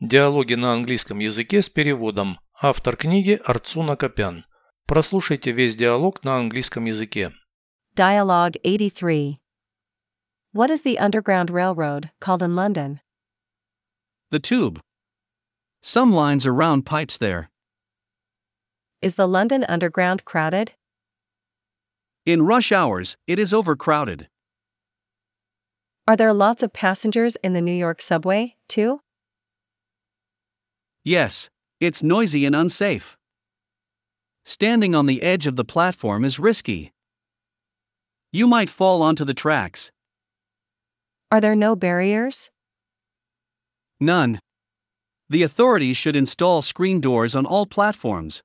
Диалоги на английском языке с переводом. Автор книги Арцуна Копян. Прослушайте весь диалог на английском языке. Dialogue 83. What is the Underground Railroad called in London? The tube. Some lines are round pipes there. Is the London Underground crowded? In rush hours, it is overcrowded. Are there lots of passengers in the New York subway, too? Yes, it's noisy and unsafe. Standing on the edge of the platform is risky. You might fall onto the tracks. Are there no barriers? None. The authorities should install screen doors on all platforms.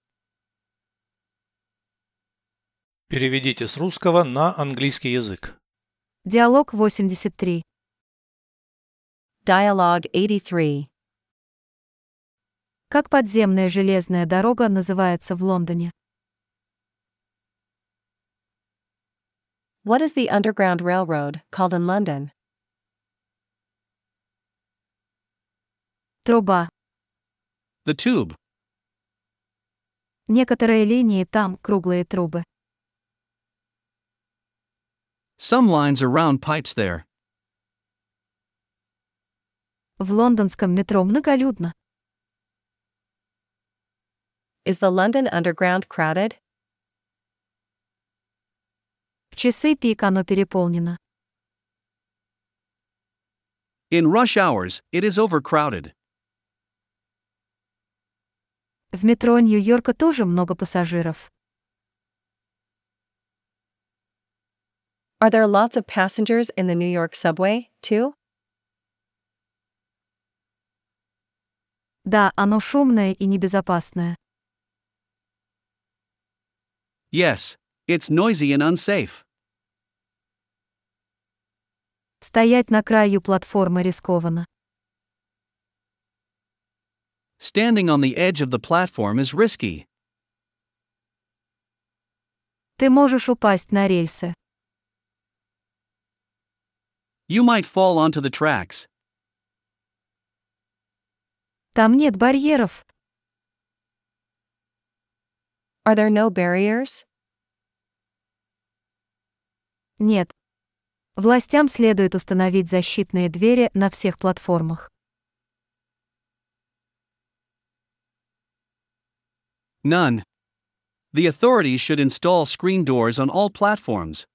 Переведите с русского на английский язык. Диалог 83. Dialogue 83. Как подземная железная дорога называется в Лондоне? What is the Underground Railroad called in London? Труба. The tube. Некоторые линии там круглые трубы. Some lines are round pipes there. В лондонском метро многолюдно. Is the London Underground crowded? В часы пик оно переполнено. In rush hours, it is overcrowded. В метро Нью-Йорка тоже много пассажиров. Are there lots of passengers in the New York subway, too? Да, оно шумное и небезопасное. Yes, it's noisy and unsafe. Стоять на краю платформы рискованно. Standing on the edge of the platform is risky. Ты можешь упасть на рельсы. You might fall onto the tracks. Там нет барьеров. Are there no barriers? Нет. Властям следует установить защитные двери на всех платформах. None. The authorities should install screen doors on all platforms.